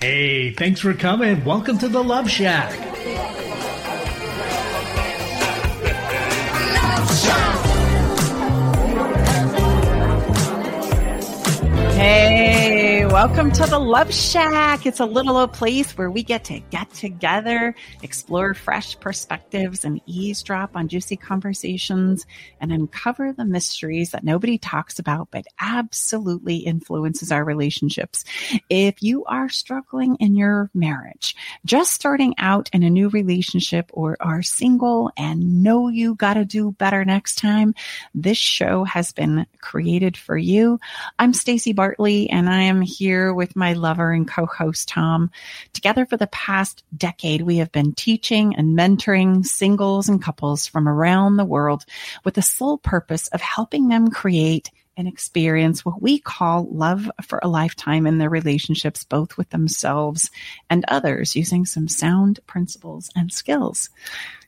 Hey, thanks for coming. Welcome to the Love Shack. Welcome to the Love Shack. It's a little old place where we get to get together, explore fresh perspectives, and eavesdrop on juicy conversations and uncover the mysteries that nobody talks about but absolutely influences our relationships. If you are struggling in your marriage, just starting out in a new relationship, or are single and know you got to do better next time, this show has been created for you. I'm Stacy Bartley, and I am here with my lover and co-host Tom. Together for the past decade, we have been teaching and mentoring singles and couples from around the world with the sole purpose of helping them create and experience what we call love for a lifetime in their relationships, both with themselves and others, using some sound principles and skills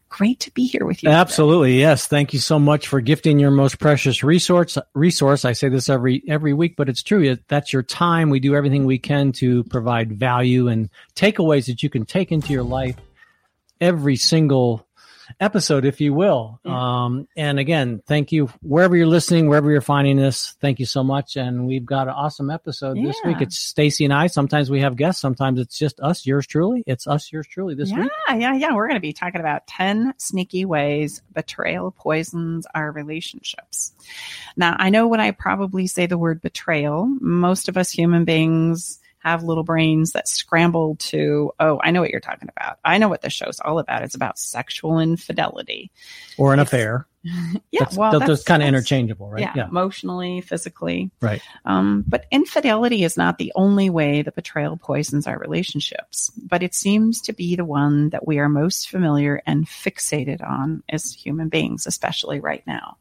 great to be here with you. Absolutely. Today. Yes. Thank you so much for gifting your most precious resource resource. I say this every every week, but it's true. That's your time. We do everything we can to provide value and takeaways that you can take into your life every single episode, if you will. Yeah. Um, and again, thank you wherever you're listening, wherever you're finding this. Thank you so much. And we've got an awesome episode yeah. this week. It's Stacy and I. Sometimes we have guests. Sometimes it's just us, yours truly. It's us, yours truly this yeah, week. Yeah, yeah, yeah. We're going to be talking about 10 sneaky ways betrayal poisons our relationships. Now, I know when I probably say the word betrayal, most of us human beings have little brains that scramble to, oh, I know what you're talking about. I know what the show's all about. It's about sexual infidelity or an affair. yeah, that's, well, that's, kind of interchangeable, right? Yeah, yeah, emotionally, physically, right. Um, but infidelity is not the only way the betrayal poisons our relationships, but it seems to be the one that we are most familiar and fixated on as human beings, especially right now.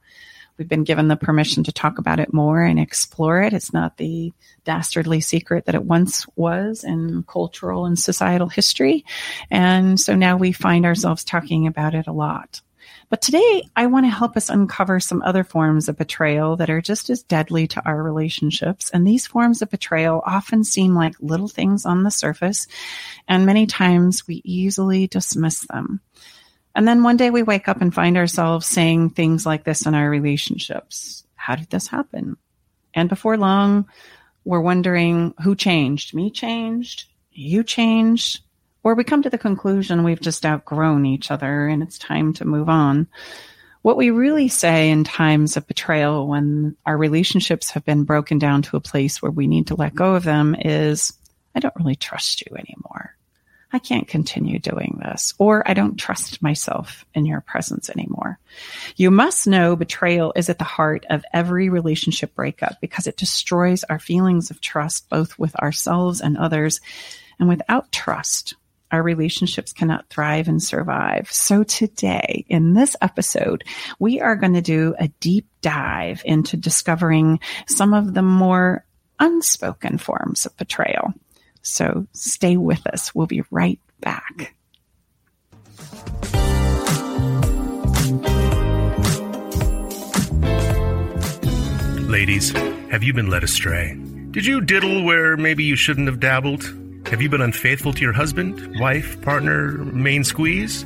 We've been given the permission to talk about it more and explore it. It's not the dastardly secret that it once was in cultural and societal history. And so now we find ourselves talking about it a lot. But today I want to help us uncover some other forms of betrayal that are just as deadly to our relationships. And these forms of betrayal often seem like little things on the surface. And many times we easily dismiss them. And then one day we wake up and find ourselves saying things like this in our relationships. How did this happen? And before long, we're wondering who changed? Me changed? You changed? Or we come to the conclusion we've just outgrown each other and it's time to move on. What we really say in times of betrayal when our relationships have been broken down to a place where we need to let go of them is, I don't really trust you anymore. I can't continue doing this, or I don't trust myself in your presence anymore. You must know betrayal is at the heart of every relationship breakup because it destroys our feelings of trust, both with ourselves and others. And without trust, our relationships cannot thrive and survive. So today, in this episode, we are going to do a deep dive into discovering some of the more unspoken forms of betrayal. So stay with us. We'll be right back. Ladies, have you been led astray? Did you diddle where maybe you shouldn't have dabbled? Have you been unfaithful to your husband, wife, partner, main squeeze?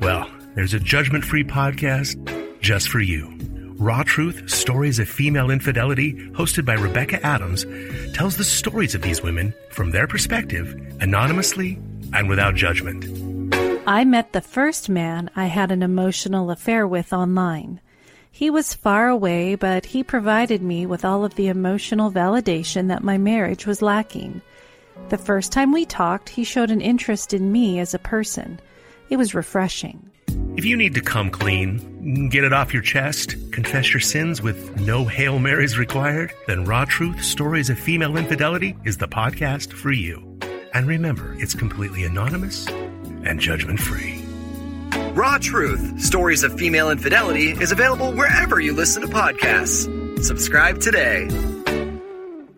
Well, there's a judgment free podcast just for you. Raw Truth Stories of Female Infidelity, hosted by Rebecca Adams, tells the stories of these women from their perspective, anonymously and without judgment. I met the first man I had an emotional affair with online. He was far away, but he provided me with all of the emotional validation that my marriage was lacking. The first time we talked, he showed an interest in me as a person. It was refreshing. If you need to come clean, get it off your chest, confess your sins with no Hail Marys required, then Raw Truth Stories of Female Infidelity is the podcast for you. And remember, it's completely anonymous and judgment free. Raw Truth Stories of Female Infidelity is available wherever you listen to podcasts. Subscribe today.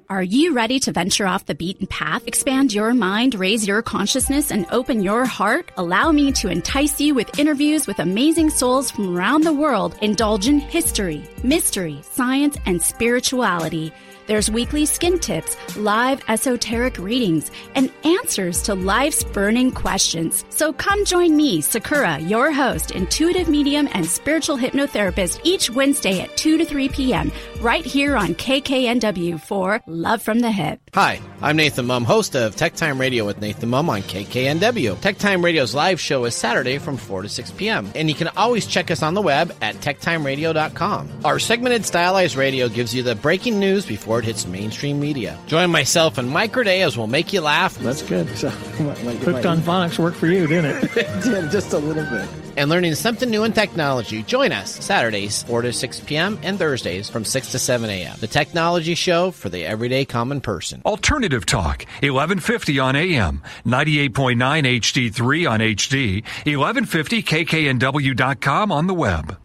Are you ready to venture off the beaten path, expand your mind, raise your consciousness, and open your heart? Allow me to entice you with interviews with amazing souls from around the world. Indulge in history, mystery, science, and spirituality. There's weekly skin tips, live esoteric readings, and answers to life's burning questions. So come join me, Sakura, your host, intuitive medium, and spiritual hypnotherapist each Wednesday at 2 to 3 p.m. right here on KKNW for Love from the Hip. Hi, I'm Nathan Mumm, host of Tech Time Radio with Nathan Mumm on KKNW. Tech Time Radio's live show is Saturday from 4 to 6 p.m. And you can always check us on the web at techtimeradio.com. Our segmented stylized radio gives you the breaking news before it hits mainstream media. Join myself and Mike Day as we'll make you laugh. That's good. So, like, Hooked on phonics worked for you, didn't it? it did, just a little bit. And learning something new in technology. Join us Saturdays, 4 to 6 p.m., and Thursdays from 6 to 7 a.m. The Technology Show for the everyday common person. Alternative Talk, 1150 on AM, 98.9 HD3 on HD, 1150 KKNW.com on the web.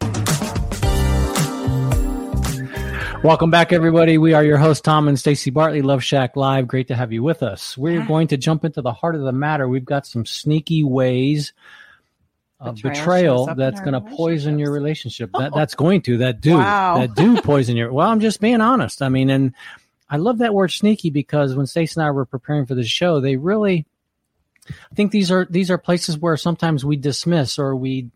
Welcome back, everybody. We are your host, Tom and Stacy Bartley, Love Shack Live. Great to have you with us. We're going to jump into the heart of the matter. We've got some sneaky ways of betrayal, betrayal that's going to poison your relationship. That that's going to that do wow. that do poison your. Well, I'm just being honest. I mean, and I love that word sneaky because when Stacy and I were preparing for the show, they really. I think these are these are places where sometimes we dismiss or we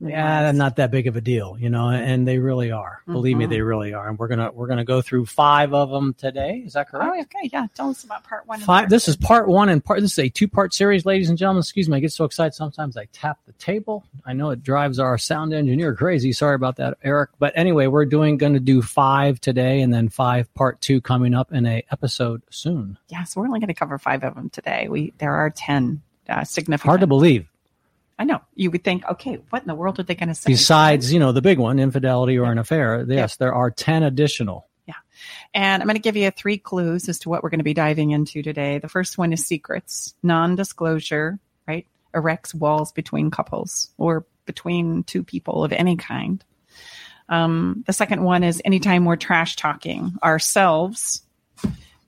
yeah, not that big of a deal, you know, and they really are. Mm-hmm. Believe me, mm-hmm. they really are. And we're gonna we're gonna go through five of them today. Is that correct? Oh, okay, yeah. Tell us about part one. Five. This is part one and part. This is a two part series, ladies and gentlemen. Excuse me, I get so excited sometimes I tap the table. I know it drives our sound engineer crazy. Sorry about that, Eric. But anyway, we're doing going to do five today, and then five part two coming up in a episode soon. Yeah, so we're only going to cover five of them today. We there are ten uh, significant. Hard to believe. I know. You would think, okay, what in the world are they going to say? Besides, you know, the big one, infidelity or an affair. Yes, yeah. there are 10 additional. Yeah. And I'm going to give you three clues as to what we're going to be diving into today. The first one is secrets, non disclosure, right? Erects walls between couples or between two people of any kind. Um, the second one is anytime we're trash talking ourselves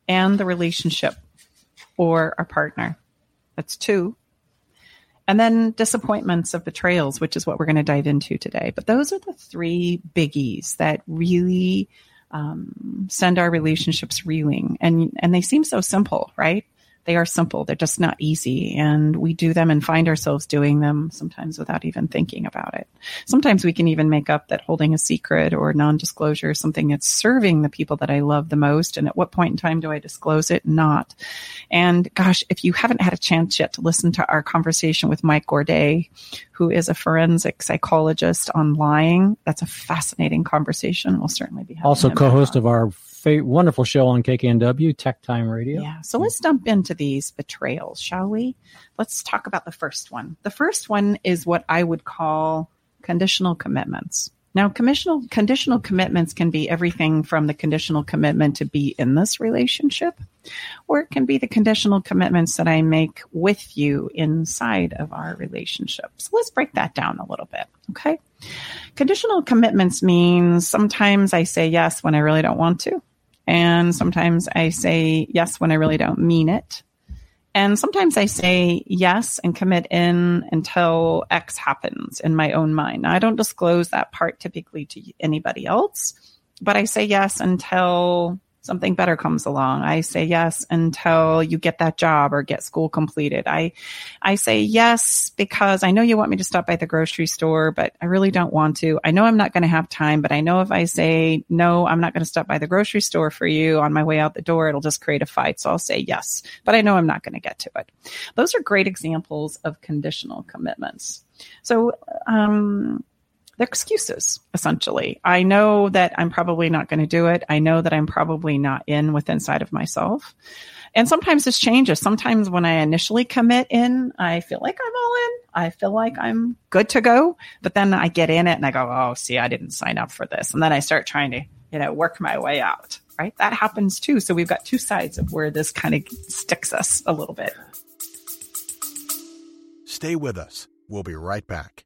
and the relationship or our partner. That's two. And then disappointments of betrayals, which is what we're going to dive into today. But those are the three biggies that really um, send our relationships reeling. And, and they seem so simple, right? They are simple. They're just not easy. And we do them and find ourselves doing them sometimes without even thinking about it. Sometimes we can even make up that holding a secret or non disclosure is something that's serving the people that I love the most. And at what point in time do I disclose it? Not. And gosh, if you haven't had a chance yet to listen to our conversation with Mike Gourdet, who is a forensic psychologist on lying, that's a fascinating conversation. We'll certainly be also co-host of our fa- wonderful show on KKNW, Tech Time Radio. Yeah. So let's jump into these betrayals, shall we? Let's talk about the first one. The first one is what I would call conditional commitments. Now, conditional conditional commitments can be everything from the conditional commitment to be in this relationship, or it can be the conditional commitments that I make with you inside of our relationship. So let's break that down a little bit. Okay. Conditional commitments means sometimes I say yes when I really don't want to. And sometimes I say yes when I really don't mean it. And sometimes I say yes and commit in until X happens in my own mind. Now, I don't disclose that part typically to anybody else, but I say yes until something better comes along. I say yes until you get that job or get school completed. I, I say yes because I know you want me to stop by the grocery store, but I really don't want to. I know I'm not going to have time, but I know if I say no, I'm not going to stop by the grocery store for you on my way out the door, it'll just create a fight. So I'll say yes, but I know I'm not going to get to it. Those are great examples of conditional commitments. So, um, they're excuses, essentially. I know that I'm probably not going to do it. I know that I'm probably not in with inside of myself. And sometimes this changes. Sometimes when I initially commit in, I feel like I'm all in. I feel like I'm good to go. But then I get in it and I go, oh, see, I didn't sign up for this. And then I start trying to, you know, work my way out. Right. That happens too. So we've got two sides of where this kind of sticks us a little bit. Stay with us. We'll be right back.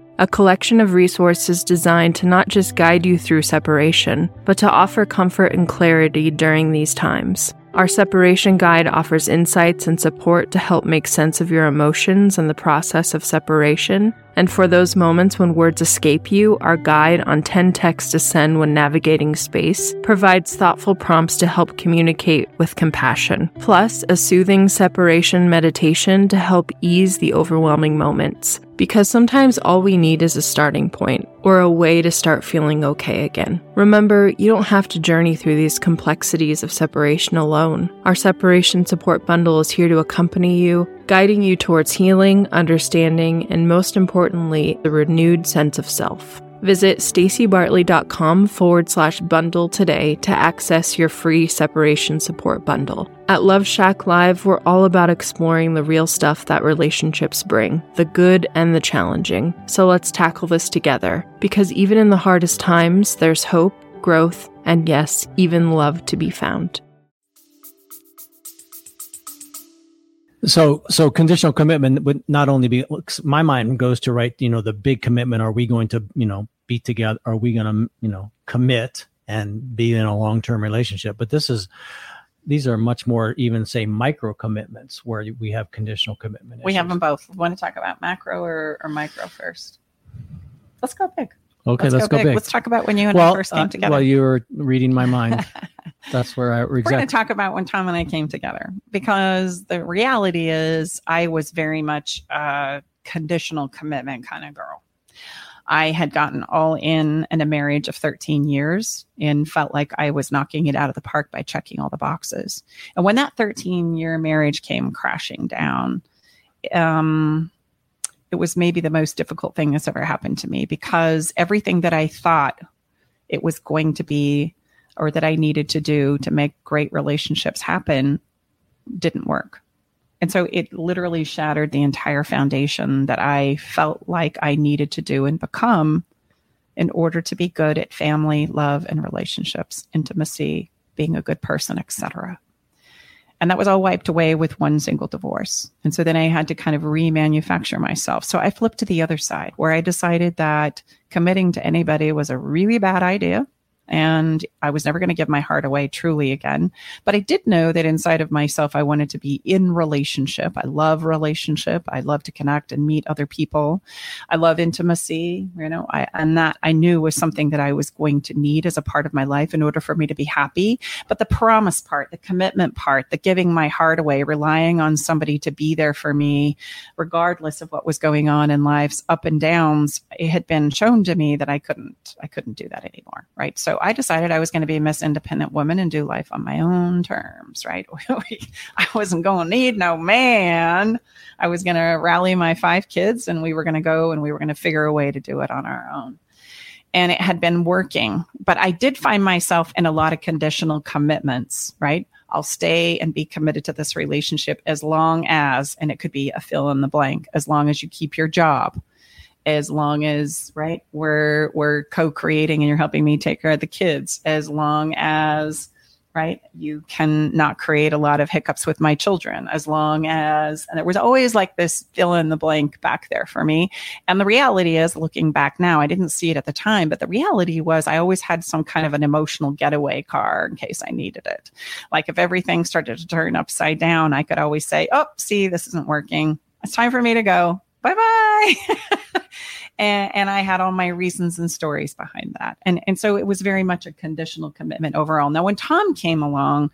a collection of resources designed to not just guide you through separation, but to offer comfort and clarity during these times. Our separation guide offers insights and support to help make sense of your emotions and the process of separation. And for those moments when words escape you, our guide on 10 texts to send when navigating space provides thoughtful prompts to help communicate with compassion, plus a soothing separation meditation to help ease the overwhelming moments because sometimes all we need is a starting point or a way to start feeling okay again. Remember, you don't have to journey through these complexities of separation alone. Our separation support bundle is here to accompany you, guiding you towards healing, understanding, and most importantly, the renewed sense of self. Visit stacybartley.com forward slash bundle today to access your free separation support bundle. At Love Shack Live, we're all about exploring the real stuff that relationships bring, the good and the challenging. So let's tackle this together, because even in the hardest times, there's hope, growth, and yes, even love to be found. So, so conditional commitment would not only be. My mind goes to right. You know, the big commitment. Are we going to, you know, be together? Are we going to, you know, commit and be in a long term relationship? But this is, these are much more even say micro commitments where we have conditional commitment. We have them both. Want to talk about macro or, or micro first? Let's go big. Okay, let's, let's go, go, big. Let's talk about when you and well, I first came uh, together. Well, you were reading my mind. That's where I exactly. We're going to talk about when Tom and I came together because the reality is I was very much a conditional commitment kind of girl. I had gotten all in in a marriage of 13 years and felt like I was knocking it out of the park by checking all the boxes. And when that 13 year marriage came crashing down, um, it was maybe the most difficult thing that's ever happened to me because everything that I thought it was going to be or that I needed to do to make great relationships happen didn't work. And so it literally shattered the entire foundation that I felt like I needed to do and become in order to be good at family, love, and relationships, intimacy, being a good person, etc. And that was all wiped away with one single divorce. And so then I had to kind of remanufacture myself. So I flipped to the other side where I decided that committing to anybody was a really bad idea and I was never going to give my heart away truly again. But I did know that inside of myself, I wanted to be in relationship. I love relationship. I love to connect and meet other people. I love intimacy, you know, I, and that I knew was something that I was going to need as a part of my life in order for me to be happy. But the promise part, the commitment part, the giving my heart away, relying on somebody to be there for me, regardless of what was going on in life's up and downs, it had been shown to me that I couldn't, I couldn't do that anymore. Right. So I decided I was going to be a Miss Independent Woman and do life on my own terms, right? I wasn't going to need no man. I was going to rally my five kids and we were going to go and we were going to figure a way to do it on our own. And it had been working, but I did find myself in a lot of conditional commitments, right? I'll stay and be committed to this relationship as long as, and it could be a fill in the blank, as long as you keep your job as long as right we're we're co-creating and you're helping me take care of the kids as long as right you can not create a lot of hiccups with my children as long as and there was always like this fill in the blank back there for me. And the reality is looking back now i didn't see it at the time but the reality was i always had some kind of an emotional getaway car in case i needed it. Like if everything started to turn upside down i could always say oh see this isn't working. It's time for me to go bye. and, and, I had all my reasons and stories behind that. And, and so it was very much a conditional commitment overall. Now, when Tom came along,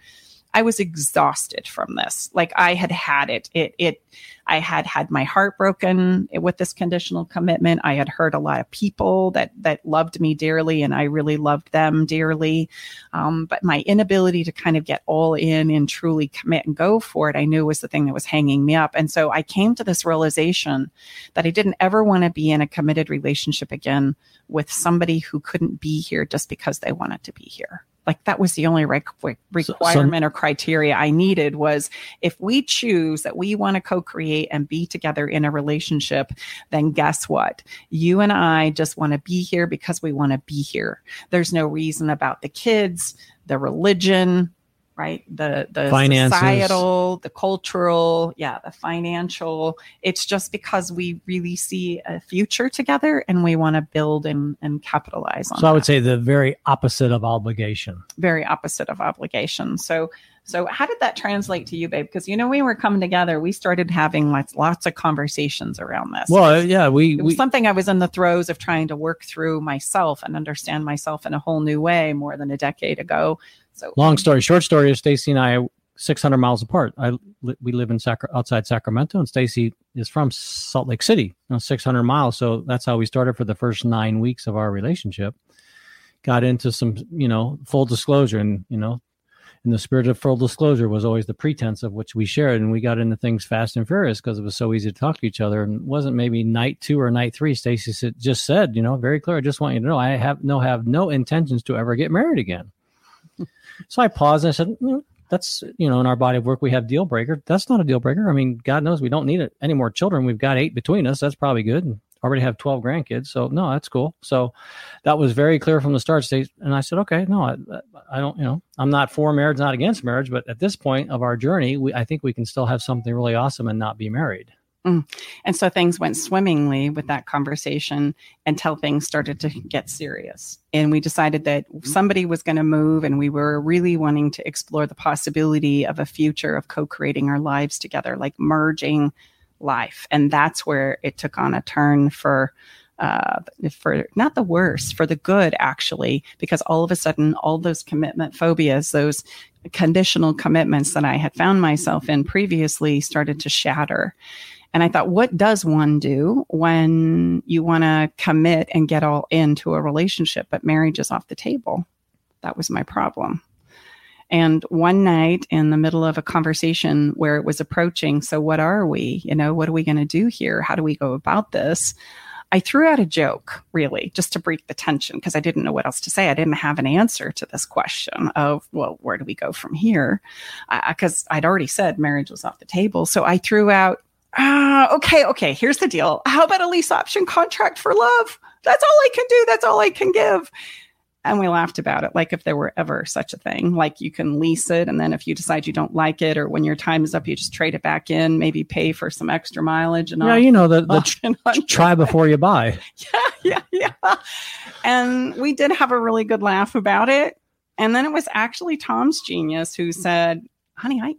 I was exhausted from this. Like I had had it. It, it, I had had my heart broken with this conditional commitment. I had hurt a lot of people that that loved me dearly, and I really loved them dearly. Um, but my inability to kind of get all in and truly commit and go for it, I knew was the thing that was hanging me up. And so I came to this realization that I didn't ever want to be in a committed relationship again with somebody who couldn't be here just because they wanted to be here like that was the only requ- requirement or criteria I needed was if we choose that we want to co-create and be together in a relationship, then guess what? You and I just want to be here because we want to be here. There's no reason about the kids, the religion, right? The the Finances. societal, the cultural, yeah, the financial. It's just because we really see a future together and we want to build and, and capitalize on So I would that. say the very opposite of obligation. very opposite of obligation. So so how did that translate to you, babe? Because you know we were coming together, we started having lots lots of conversations around this. Well, uh, yeah, we, it was we something I was in the throes of trying to work through myself and understand myself in a whole new way more than a decade ago. So long um, story short story is Stacy and I 600 miles apart. I we live in Sacra- outside Sacramento, and Stacy is from Salt Lake City, you know, 600 miles. So that's how we started for the first nine weeks of our relationship. Got into some, you know, full disclosure, and you know, in the spirit of full disclosure was always the pretense of which we shared, and we got into things fast and furious because it was so easy to talk to each other. And wasn't maybe night two or night three. Stacy said, just said, you know, very clear. I just want you to know, I have no have no intentions to ever get married again. So I paused and I said, "Mm, that's, you know, in our body of work, we have deal breaker. That's not a deal breaker. I mean, God knows we don't need it, any more children. We've got eight between us. That's probably good. Already have 12 grandkids. So no, that's cool. So that was very clear from the start. And I said, okay, no, I, I don't, you know, I'm not for marriage, not against marriage, but at this point of our journey, we, I think we can still have something really awesome and not be married. Mm. And so things went swimmingly with that conversation until things started to get serious. And we decided that somebody was going to move, and we were really wanting to explore the possibility of a future of co creating our lives together, like merging life. And that's where it took on a turn for. Uh, for not the worst, for the good, actually, because all of a sudden, all those commitment phobias, those conditional commitments that I had found myself in previously started to shatter. And I thought, what does one do when you want to commit and get all into a relationship, but marriage is off the table? That was my problem. And one night in the middle of a conversation where it was approaching, so what are we? You know, what are we going to do here? How do we go about this? I threw out a joke, really, just to break the tension because I didn't know what else to say. I didn't have an answer to this question of, well, where do we go from here? Because I'd already said marriage was off the table. So I threw out, ah, okay, okay, here's the deal. How about a lease option contract for love? That's all I can do. That's all I can give. And we laughed about it, like if there were ever such a thing. Like you can lease it, and then if you decide you don't like it, or when your time is up, you just trade it back in, maybe pay for some extra mileage and Yeah, all. you know, the, the on- try before you buy. yeah, yeah, yeah. And we did have a really good laugh about it. And then it was actually Tom's genius who said, honey, I,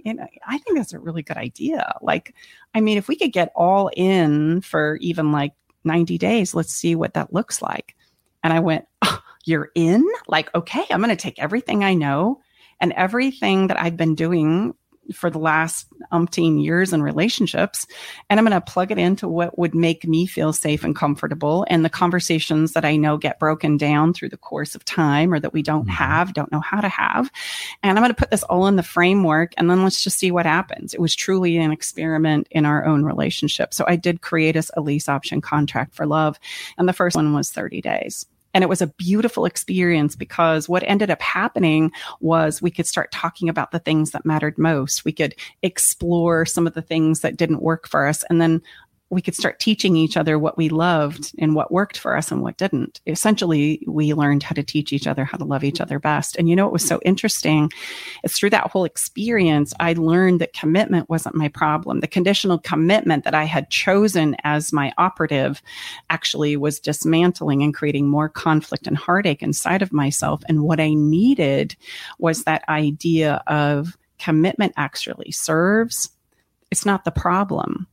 I think that's a really good idea. Like, I mean, if we could get all in for even like 90 days, let's see what that looks like. And I went, "Oh, you're in? Like, okay, I'm going to take everything I know and everything that I've been doing for the last umpteen years in relationships, and I'm going to plug it into what would make me feel safe and comfortable. And the conversations that I know get broken down through the course of time or that we don't mm-hmm. have, don't know how to have. And I'm going to put this all in the framework and then let's just see what happens. It was truly an experiment in our own relationship. So I did create us a lease option contract for love. And the first one was 30 days. And it was a beautiful experience because what ended up happening was we could start talking about the things that mattered most. We could explore some of the things that didn't work for us. And then we could start teaching each other what we loved and what worked for us and what didn't. Essentially, we learned how to teach each other how to love each other best. And you know, it was so interesting. It's through that whole experience, I learned that commitment wasn't my problem. The conditional commitment that I had chosen as my operative actually was dismantling and creating more conflict and heartache inside of myself. And what I needed was that idea of commitment actually serves. It's not the problem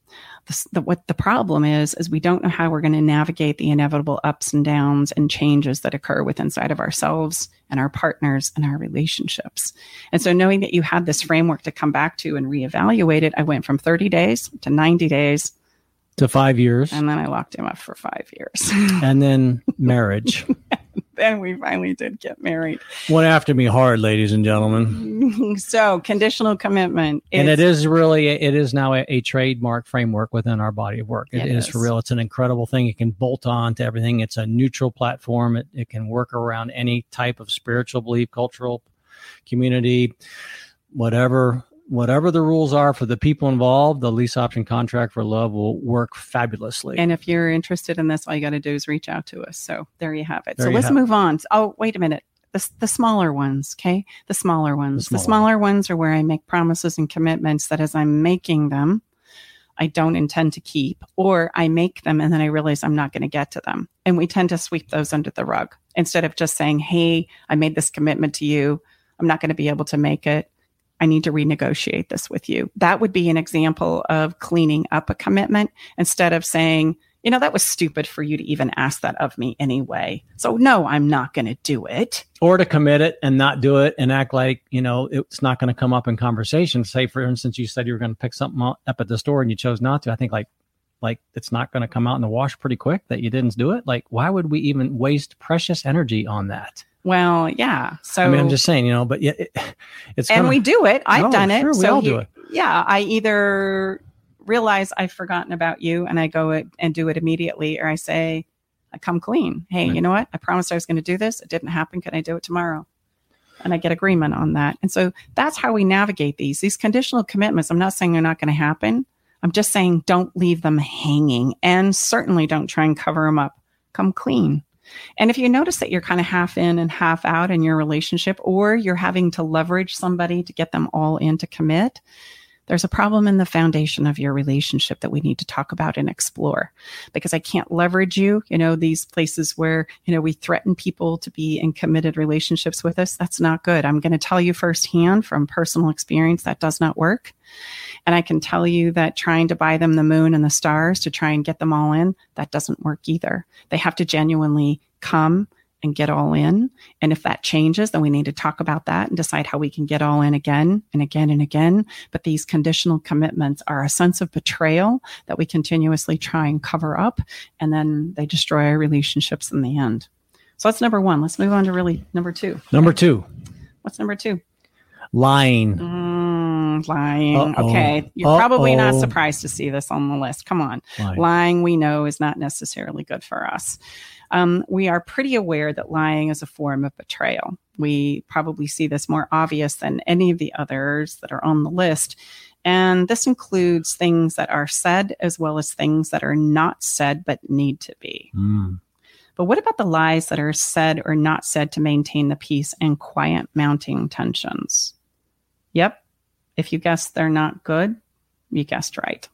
the, the, what the problem is is we don't know how we're going to navigate the inevitable ups and downs and changes that occur with inside of ourselves and our partners and our relationships. And so knowing that you had this framework to come back to and reevaluate it i went from 30 days to 90 days. To five years, and then i locked him up for five years. And then marriage. Then we finally did get married. Went after me hard, ladies and gentlemen. so conditional commitment. and it is really, it is now a, a trademark framework within our body of work. It it is. is. for real. It's an incredible thing. It can bolt on to everything. It's a neutral platform. It, it can work around any type of spiritual belief, cultural community, whatever. Whatever the rules are for the people involved, the lease option contract for love will work fabulously. And if you're interested in this, all you got to do is reach out to us. So there you have it. There so let's have it. move on. Oh, wait a minute. The, the smaller ones, okay? The smaller ones. The, smaller smaller ones are where I make promises and commitments that as I'm making them, I don't intend to keep, or I make them and then I realize I'm not going to get to them. And we tend to sweep those under the rug instead of just saying, Hey, I made this commitment to you. I'm not going to be able to make it. I need to renegotiate this with you. That would be an example of cleaning up a commitment instead of saying, you know, that was stupid for you to even ask that of me anyway. So, no, I'm not going to do it. or to commit it and not do it and act like you know it's not going to come up in conversation say for instance you said you were going to pick something up at the store and you chose not to i think like like it's not going to come out in the wash pretty quick that you didn't do it like why would we even waste precious energy on that Well, yeah. So, i mean i'm just saying you know but yeah it, it's and kinda- we do it. I've No, done it. sure, we so all do you- it. Yeah, I either realize I've forgotten about you and I go and do it immediately, or I say, I come clean. Hey, you know what? I promised I was going to do this. It didn't happen. Can I do it tomorrow? And I get agreement on that. And so that's how we navigate these. These conditional commitments, I'm not saying they're not going to happen. I'm just saying don't leave them hanging and certainly don't try and cover them up. Come clean. And if you notice that you're kind of half in and half out in your relationship, or you're having to leverage somebody to get them all in to commit, there's a problem in the foundation of your relationship that we need to talk about and explore because I can't leverage you. You know, these places where, you know, we threaten people to be in committed relationships with us. That's not good. I'm going to tell you firsthand from personal experience that does not work. And I can tell you that trying to buy them the moon and the stars to try and get them all in, that doesn't work either. They have to genuinely come and get all in. And if that changes, then we need to talk about that and decide how we can get all in again and again and again. But these conditional commitments are a sense of betrayal that we continuously try and cover up, and then they destroy our relationships in the end. So that's number one. Let's move on to really number two. number two What's number two? lying Mm, lying. Uh-oh. Okay. You're probably not surprised to see this on the list. Come on. Lying. Lying, we know, is not necessarily good for us. Um, we are pretty aware that lying is a form of betrayal. We probably see this more obvious than any of the others that are on the list. And this includes things that are said as well as things that are not said but need to be. Mm. But what about the lies that are said or not said to maintain the peace and quiet mounting tensions? Yep. If you guessed they're not good, you guessed right.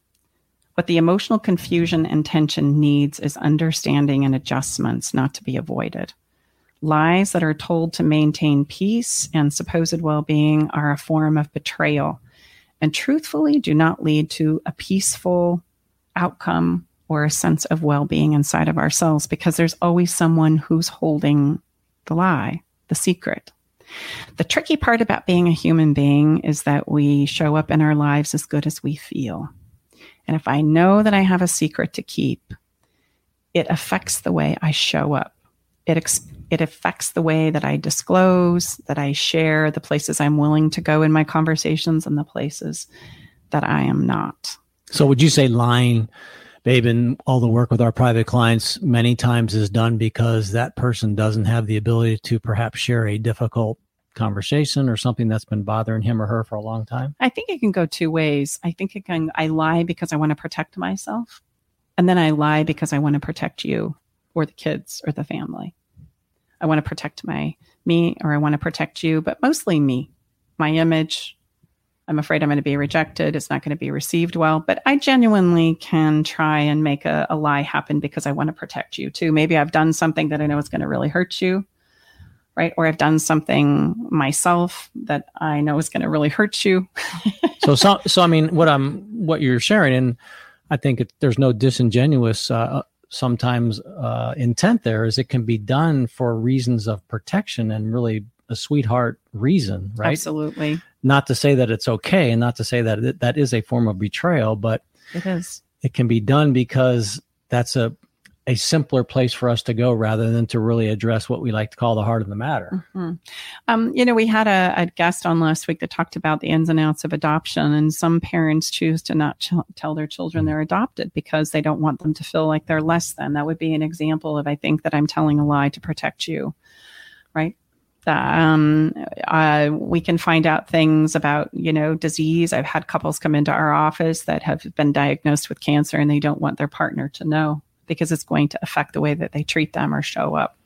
What the emotional confusion and tension needs is understanding and adjustments, not to be avoided. Lies that are told to maintain peace and supposed well being are a form of betrayal and truthfully do not lead to a peaceful outcome or a sense of well being inside of ourselves because there's always someone who's holding the lie, the secret. The tricky part about being a human being is that we show up in our lives as good as we feel. And if I know that I have a secret to keep, it affects the way I show up. It, ex- it affects the way that I disclose, that I share, the places I'm willing to go in my conversations, and the places that I am not. So would you say lying, babe, and all the work with our private clients many times is done because that person doesn't have the ability to perhaps share a difficult conversation or something that's been bothering him or her for a long time? I think it can go two ways. I think it can, I lie because I want to protect myself. And then I lie because I want to protect you or the kids or the family. I want to protect my me or I want to protect you, but mostly me, my image. I'm afraid I'm going to be rejected. It's not going to be received well, but I genuinely can try and make a, a lie happen because I want to protect you too. Maybe I've done something that I know is going to really hurt you, right? Or I've done something myself that I know is going to really hurt you. so, so, so I mean, what I'm, what you're sharing, and I think it, there's no disingenuous, uh, sometimes uh, intent there is it can be done for reasons of protection and really a sweetheart reason, right? Absolutely. Not to say that it's okay and not to say that it, that is a form of betrayal, but It is. it can be done because that's a a simpler place for us to go rather than to really address what we like to call the heart of the matter. Mm-hmm. Um, you know, we had a, a, guest on last week that talked about the ins and outs of adoption, and some parents choose to not ch- tell their children they're adopted because they don't want them to feel like they're less than. That would be an example of, I think, that I'm telling a lie to protect you, right? Um, uh, we can find out things about, you know, disease. I've had couples come into our office that have been diagnosed with cancer and they don't want their partner to know because it's going to affect the way that they treat them or show up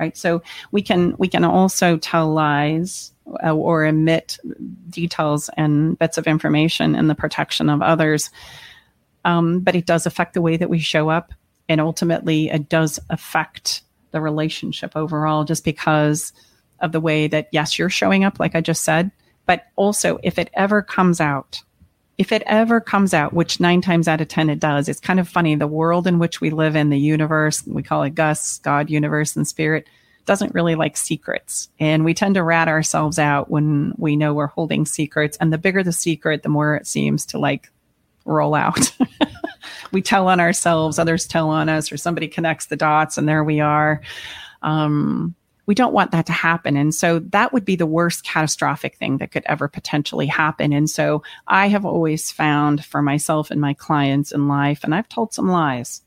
right? So we can we can also tell lies uh, or omit details and bits of information in the protection of others. Um, but it does affect the way that we show up and ultimately it does affect the relationship overall just because of the way that yes you're showing up like i just said but also if it ever comes out if it ever comes out, which nine times out of 10 it does, it's kind of funny. The world in which we live in, the universe, we call it Gus, God, universe, and spirit, doesn't really like secrets. And we tend to rat ourselves out when we know we're holding secrets. And the bigger the secret, the more it seems to like roll out. we tell on ourselves, others tell on us, or somebody connects the dots, and there we are. Um, we don't want that to happen. And so that would be the worst catastrophic thing that could ever potentially happen. And so I have always found for myself and my clients in life, and I've told some lies,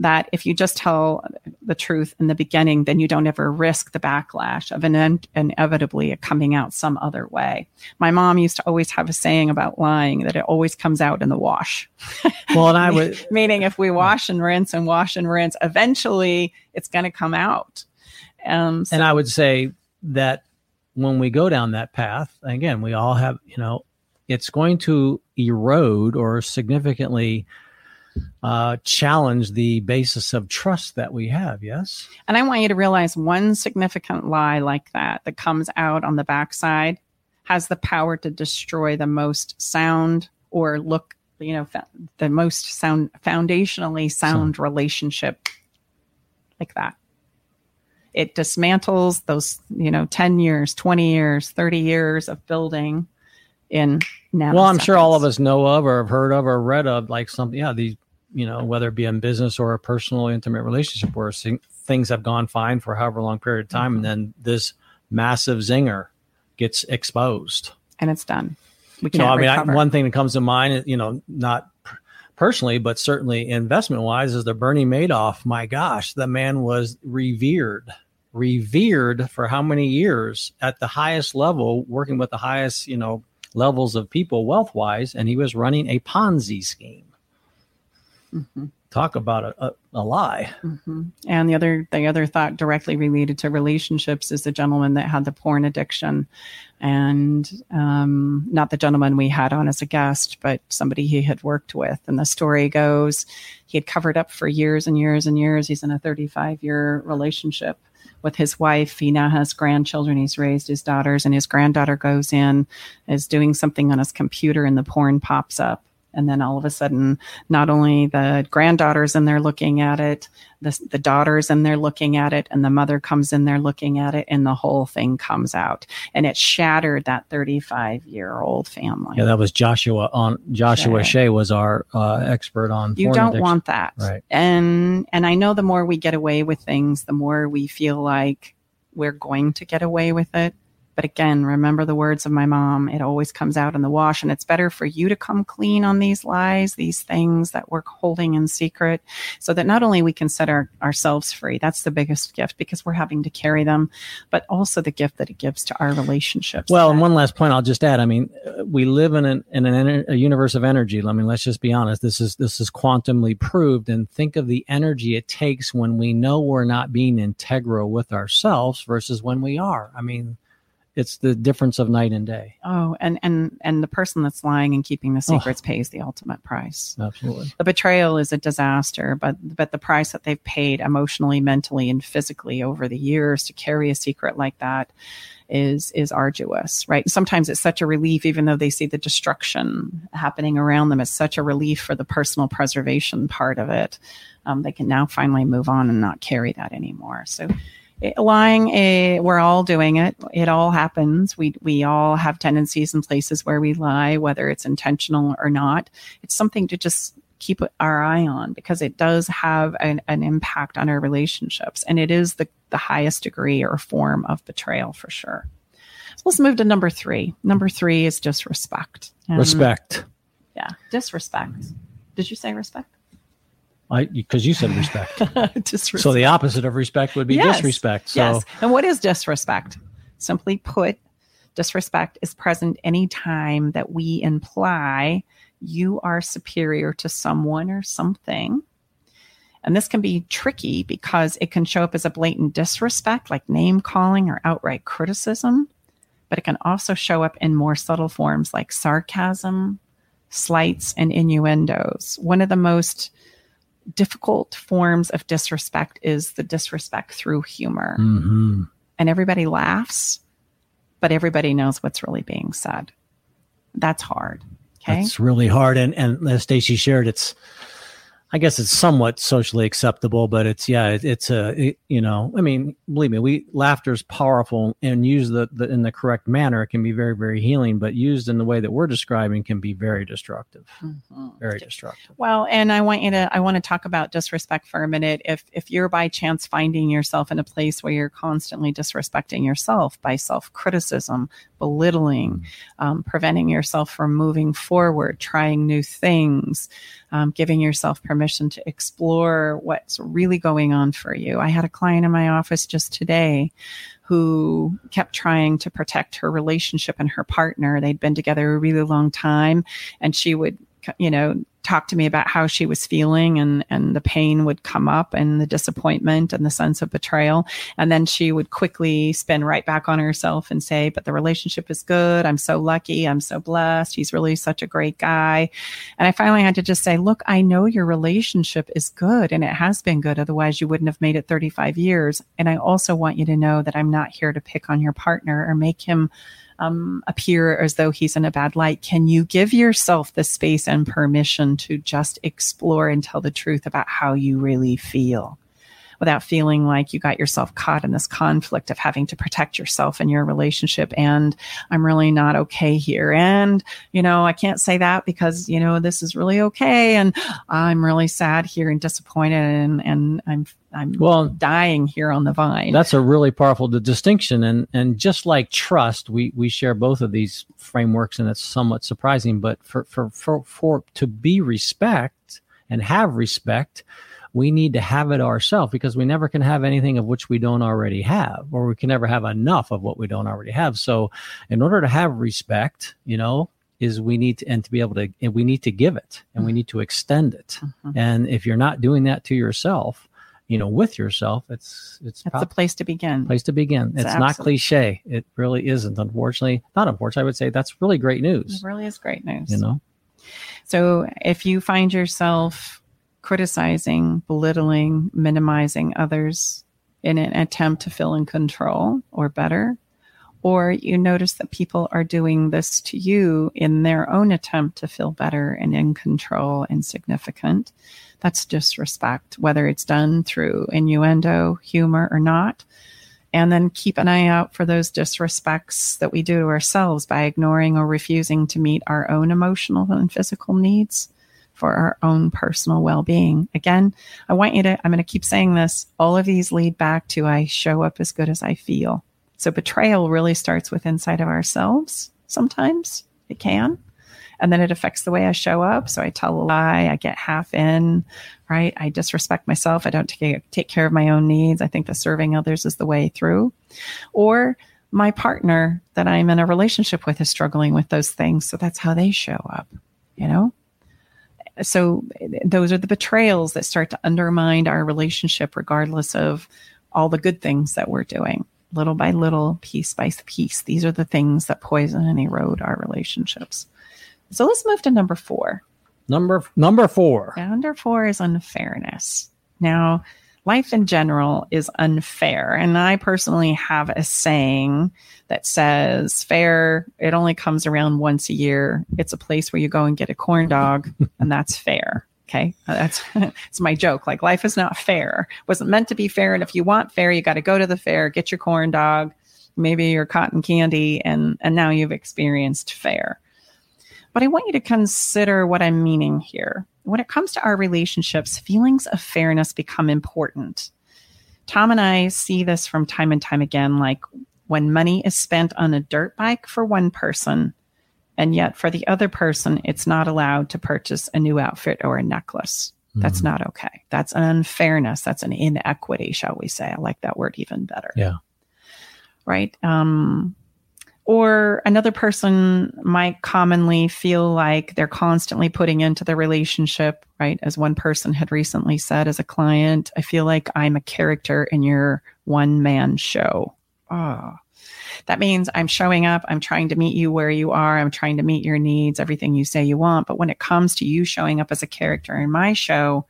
that if you just tell the truth in the beginning, then you don't ever risk the backlash of an inevitably coming out some other way. My mom used to always have a saying about lying that it always comes out in the wash. Well, and I would meaning if we wash and rinse and wash and rinse, eventually it's going to come out. Um, so. And I would say that when we go down that path, again, we all have, you know, it's going to erode or significantly uh, challenge the basis of trust that we have. Yes. And I want you to realize one significant lie like that that comes out on the backside has the power to destroy the most sound or look, you know, fa- the most sound foundationally sound so. relationship like that it dismantles those you know 10 years 20 years 30 years of building in now. Well i'm sure all of us know of or have heard of or read of like something yeah these you know whether it be in business or a personal intimate relationship where things have gone fine for however long period of time mm-hmm. and then this massive zinger gets exposed. And it's done. We can't you know, i mean I, one thing that comes to mind you know not personally, but certainly investment wise, is the Bernie Madoff. My gosh, the man was revered, revered for how many years at the highest level, working with the highest, you know, levels of people wealth wise, and he was running a Ponzi scheme. Mm-hmm talk about a, a, a lie. Mm-hmm. And the other the other thought directly related to relationships is the gentleman that had the porn addiction, and um, not the gentleman we had on as a guest, but somebody he had worked with. And the story goes, he had covered up for years and years and years. He's in a 35 year relationship with his wife. He now has grandchildren. He's raised his daughters, and his granddaughter goes in, is doing something on his computer, and the porn pops up and then all of a sudden not only the granddaughters in there looking at it the, the daughters in there looking at it and the mother comes in there looking at it and the whole thing comes out. And it shattered that 35 year old family. Yeah that was joshua on joshua shea, shea was our uh, expert on you don't addiction. want that. Right. And and i know the more we get away with things the more we feel like we're going to get away with it but again, remember the words of my mom. It always comes out in the wash. And it's better for you to come clean on these lies, these things that we're holding in secret, so that not only we can set our, ourselves free, that's the biggest gift because we're having to carry them, but also the gift that it gives to our relationships. Well, and one last point I'll just add. I mean, we live in an, in an, a universe of energy. I mean, let's just be honest. This is, this is quantumly proved. And think of the energy it takes when we know we're not being integral with ourselves versus when we are. I mean, it's the difference of night and day. Oh, and and and the person that's lying and keeping the secrets oh, pays the ultimate price. Absolutely. The betrayal is a disaster, but but the price that they've paid emotionally, mentally, and physically over the years to carry a secret like that is is arduous, right? Sometimes it's such a relief, even though they see the destruction happening around them. It's such a relief for the personal preservation part of it. Um, they can now finally move on and not carry that anymore. So lying a, we're all doing it it all happens we we all have tendencies and places where we lie whether it's intentional or not it's something to just keep our eye on because it does have an, an impact on our relationships. And it is the, the highest degree or form of betrayal for sure. So let's move to number three. Number three is disrespect. Respect. Yeah, disrespect. Did you say respect? I because you said respect. disrespect. so the opposite of respect would be Yes. disrespect. So Yes. And what is disrespect? Simply put, disrespect is present anytime that we imply you are superior to someone or something. And this can be tricky because it can show up as a blatant disrespect, like name calling or outright criticism, but it can also show up in more subtle forms like sarcasm, slights, and innuendos. One of the most difficult forms of disrespect is the disrespect through humor. Mhm. And everybody laughs, but everybody knows what's really being said. That's hard. Okay. It's really hard, and and as Stacy shared, it's I guess it's somewhat socially acceptable, but it's yeah, it, it's a it, you know, I mean, believe me, we laughter is powerful, and used the, the in the correct manner, it can be very very healing, but used in the way that we're describing can be very destructive, very destructive. Well, and I want you to I want to talk about disrespect for a minute. If if you're by chance finding yourself in a place where you're constantly disrespecting yourself by self-criticism, belittling, um, preventing yourself from moving forward, trying new things, um, giving yourself permission to explore what's really going on for you. I had a client in my office just today who kept trying to protect her relationship and her partner. They'd been together a really long time, and she would, you know, talk to me about how she was feeling and and the pain would come up and the disappointment and the sense of betrayal. And then she would quickly spin right back on herself and say but the relationship is good. I'm so lucky. I'm so blessed. He's really such a great guy. And i finally had to just say look i know your relationship is good and it has been good. Otherwise you wouldn't have made it 35 years. And i also want you to know that i'm not here to pick on your partner or make him um, appear as though he's in a bad light. Can you give yourself the space and permission to just explore and tell the truth about how you really feel? Without feeling like you got yourself caught in this conflict of having to protect yourself and your relationship. And I'm really not okay here. And, you know, I can't say that because, you know, this is really okay. And I'm really sad here and disappointed and, and I'm, I'm Well- dying here on the vine. That's a really powerful distinction, and and just like trust, we we share both of these frameworks, and it's somewhat surprising. But for for for for to be respect and have respect, we need to have it ourselves because we never can have anything of which we don't already have, or we can never have enough of what we don't already have. So, in order to have respect, you know, is we need to and to be able to and we need to give it and we mm-hmm. need to extend it. Mm-hmm. And if you're not doing that to yourself, you know, with yourself, it's it's That's prob- a place to begin. place to begin. It's not absolutely- cliche. It really isn't. Unfortunately, not unfortunately. I would say that's really great news It really is great news. You know, So if you find yourself criticizing, belittling, minimizing others in an attempt to feel in control or better, or you notice that people are doing this to you in their own attempt to feel better and in control and significant, that's disrespect, whether it's done through innuendo, humor, or not. And then keep an eye out for those disrespects that we do to ourselves by ignoring or refusing to meet our own emotional and physical needs for our own personal well being. Again, I want you to, I'm going to keep saying this. All of these lead back to I show up as good as I feel. So betrayal really starts with inside of ourselves sometimes. It can. And then it affects the way I show up. So I tell a lie, I get half in, right? I disrespect myself. I don't take, take care of my own needs. I think that serving others is the way through. Or my partner that I'm in a relationship with is struggling with those things. So that's how they show up, you know? So those are the betrayals that start to undermine our relationship, regardless of all the good things that we're doing. Little by little, piece by piece. These are the things that poison and erode our relationships. So let's move to number four. number number four. Number four is unfairness. Now, life in general is unfair. And I personally have a saying that says fair, it only comes around once a year. It's a place where you go and get a corn dog, and that's fair. Okay. Uh, that's it's my joke. Like life is not fair. Wasn't meant to be fair. And if you want fair, you got to go to the fair, get your corn dog, maybe your cotton candy, and and now you've experienced fair. But I want you to consider what I'm meaning here. When it comes to our relationships, feelings of fairness become important. Tom and I see this from time and time again, like when money is spent on a dirt bike for one person, and yet for the other person, it's not allowed to purchase a new outfit or a necklace. That's Mhm. not okay. That's an unfairness. That's an inequity, shall we say. I like that word even better Yeah. right? Um, or another person might commonly feel like they're constantly putting into the relationship, right? As one person had recently said as a client, I feel like I'm a character in your one man show. Oh, that means I'm showing up, I'm trying to meet you where you are, I'm trying to meet your needs, everything you say you want. But when it comes to you showing up as a character in my show,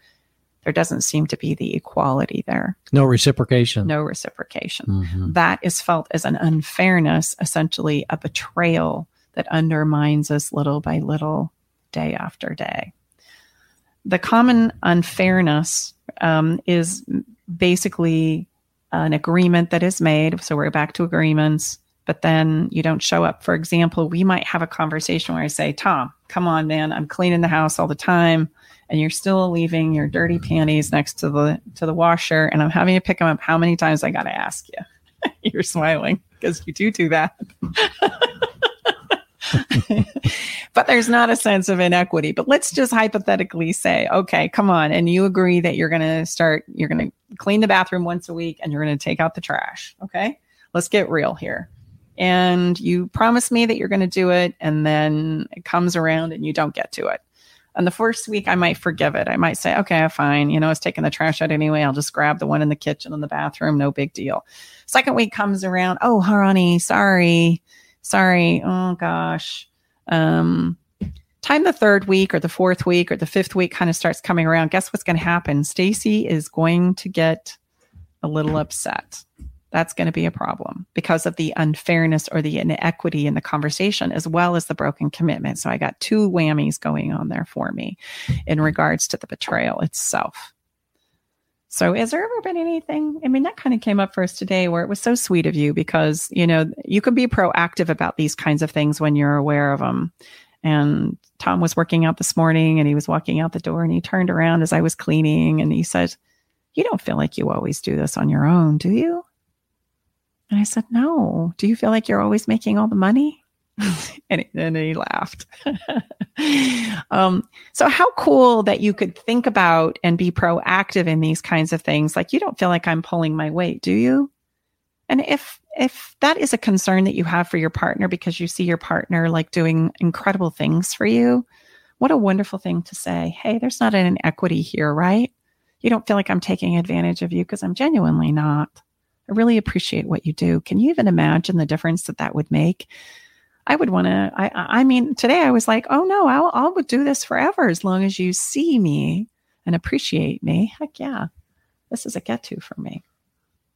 there doesn't seem to be the equality there No reciprocation. no reciprocation. Mhm. That is felt as an unfairness, essentially a betrayal that undermines us little by little, day after day. The common unfairness um, is basically an agreement that is made. So we're back to agreements, but then you don't show up. For example, we might have a conversation where I say, Tom, come on, man, I'm cleaning the house all the time and you're still leaving your dirty panties next to the to the washer and i'm having to pick them up how many times i gotta ask you. You're smiling because you do do that. But there's not a sense of inequity but let's just hypothetically say okay come on and you agree that you're to start you're to clean the bathroom once a week and you're to take out the trash okay? Let's get real here. And you promise me that you're going to do it and then it comes around and you don't get to it and the first week, I might forgive it. I might say, okay, fine. You know, I was taking the trash out anyway. I'll just grab the one in the kitchen and the bathroom. No big deal. Second week comes around. Oh, Harani, sorry. Sorry. Oh, gosh. Um, time the third week or the fourth week or the fifth week kind of starts coming around. Guess what's going to happen? Stacy is going to get a little upset. That's going to be a problem because of the unfairness or the inequity in the conversation, as well as the broken commitment. So I got two whammies going on there for me in regards to the betrayal itself. So, has there ever been anything? I mean, that kind of came up for us today where it was so sweet of you because, you know, you can be proactive about these kinds of things when you're aware of them. And Tom was working out this morning and he was walking out the door and he turned around as I was cleaning and he said, You don't feel like you always do this on your own, do you? And I said, No. Do you feel like you're always making all the money? and, and he laughed. um, so, how cool that you could think about and be proactive in these kinds of things. Like, you don't feel like I'm pulling my weight, do you? And if if that is a concern that you have for your partner because you see your partner like doing incredible things for you, what a wonderful thing to say. Hey, there's not an inequity here, right? You don't feel like I'm taking advantage of you because I'm genuinely not. I really appreciate what you do. Can you even imagine the difference that that would make? I would want to. I, I mean, today I was like, oh no, I'll, I would do this forever as long as you see me and appreciate me. Heck yeah, this is a get to for me.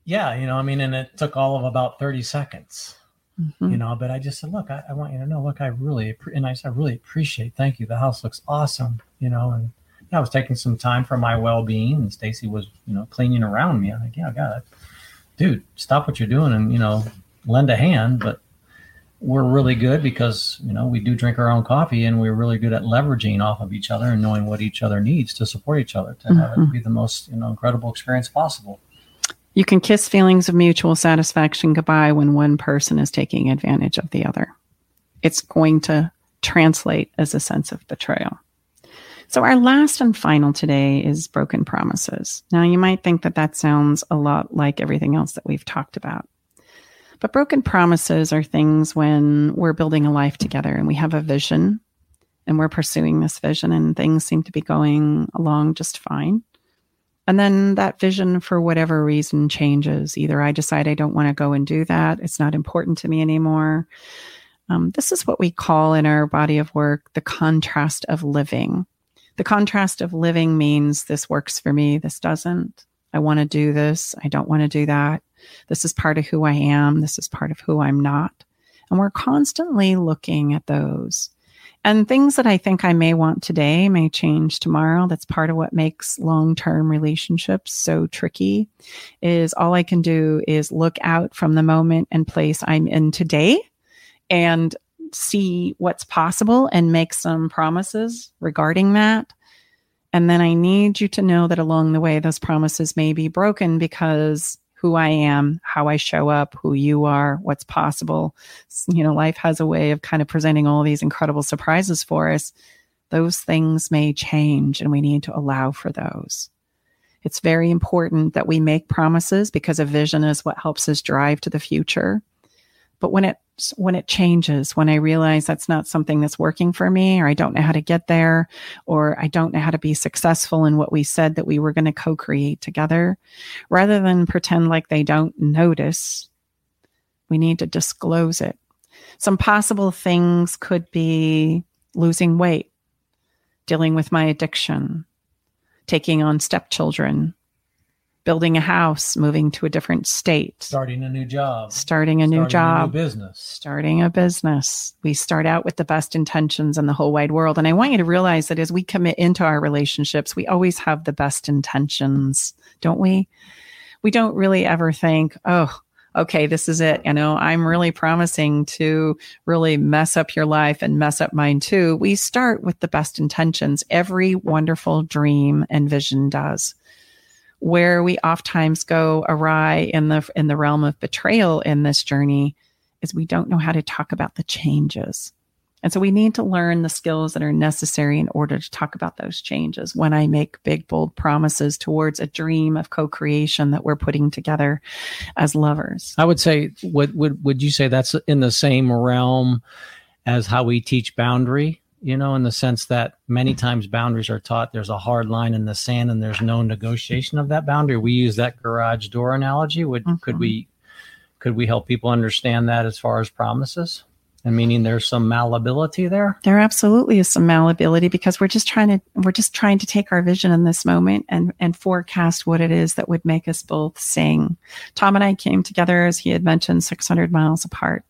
Yeah, you know, I mean, and it took all of about 30 seconds, Mhm. you know, but I just said, look, I, I want you to know, look, I really, and I said, I really appreciate, thank you. The house looks awesome, you know, and I was taking some time for my well being, and Stacy was, you know, cleaning around me. I'm like, yeah, I got it. Dude, stop what you're doing and, you know, lend a hand. But we're really good because, you know, we do drink our own coffee and we're really good at leveraging off of each other and knowing what each other needs to support each other to have Mhm. it be the most, you know, incredible experience possible. You can kiss feelings of mutual satisfaction goodbye when one person is taking advantage of the other. It's going to translate as a sense of betrayal. So, our last and final today is broken promises. Now, you might think that that sounds a lot like everything else that we've talked about. But broken promises are things when we're building a life together and we have a vision and we're pursuing this vision and things seem to be going along just fine. And then that vision, for whatever reason, changes. Either I decide I don't want to go and do that, it's not important to me anymore. Um, this is what we call in our body of work the contrast of living. The contrast of living means this works for me, this doesn't. I want to do this, I don't want to do that. This is part of who I am, this is part of who I'm not. And we're constantly looking at those. And things that I think I may want today may change tomorrow. That's part of what makes long term relationships so tricky. Is all I can do is look out from the moment and place I'm in today and see what's possible and make some promises regarding that. And then I need you to know that along the way, those promises may be broken because who I am, how I show up, who you are, what's possible. You know, life has a way of kind of presenting all these incredible surprises for us. Those things may change and we need to allow for those. It's very important that we make promises because a vision is what helps us drive to the future. But when it when it changes, when I realize that's not something that's working for me, or I don't know how to get there, or I don't know how to be successful in what we said that we were going to co create together, rather than pretend like they don't notice, we need to disclose it. Some possible things could be losing weight, dealing with my addiction, taking on stepchildren, building a house, moving to a different state, starting a new job, starting a new starting job, a new business. starting a business. We start out with the best intentions in the whole wide world. And I want you to realize that as we commit into our relationships, we always have the best intentions, don't we? We don't really ever think, oh, okay, this is it. You know, I'm really promising to really mess up your life and mess up mine too. We start with the best intentions. Every wonderful dream and vision does where we oftentimes go awry in the in the realm of betrayal in this journey is we don't know how to talk about the changes. And so we need to learn the skills that are necessary in order to talk about those changes when I make big, bold promises towards a dream of co creation that we're putting together as lovers. I would say, would, would, would you say that's in the same realm as how we teach boundary? You know, in the sense that many times boundaries are taught there's a hard line in the sand and there's no negotiation of that boundary. We use that garage door analogy. Would mm-hmm. could we could we help people understand that as far as promises? And meaning there's some malleability there? There absolutely is some malleability because we're just trying to we're just trying to take our vision in this moment and and forecast what it is that would make us both sing. Tom and I came together as he had mentioned 600 miles apart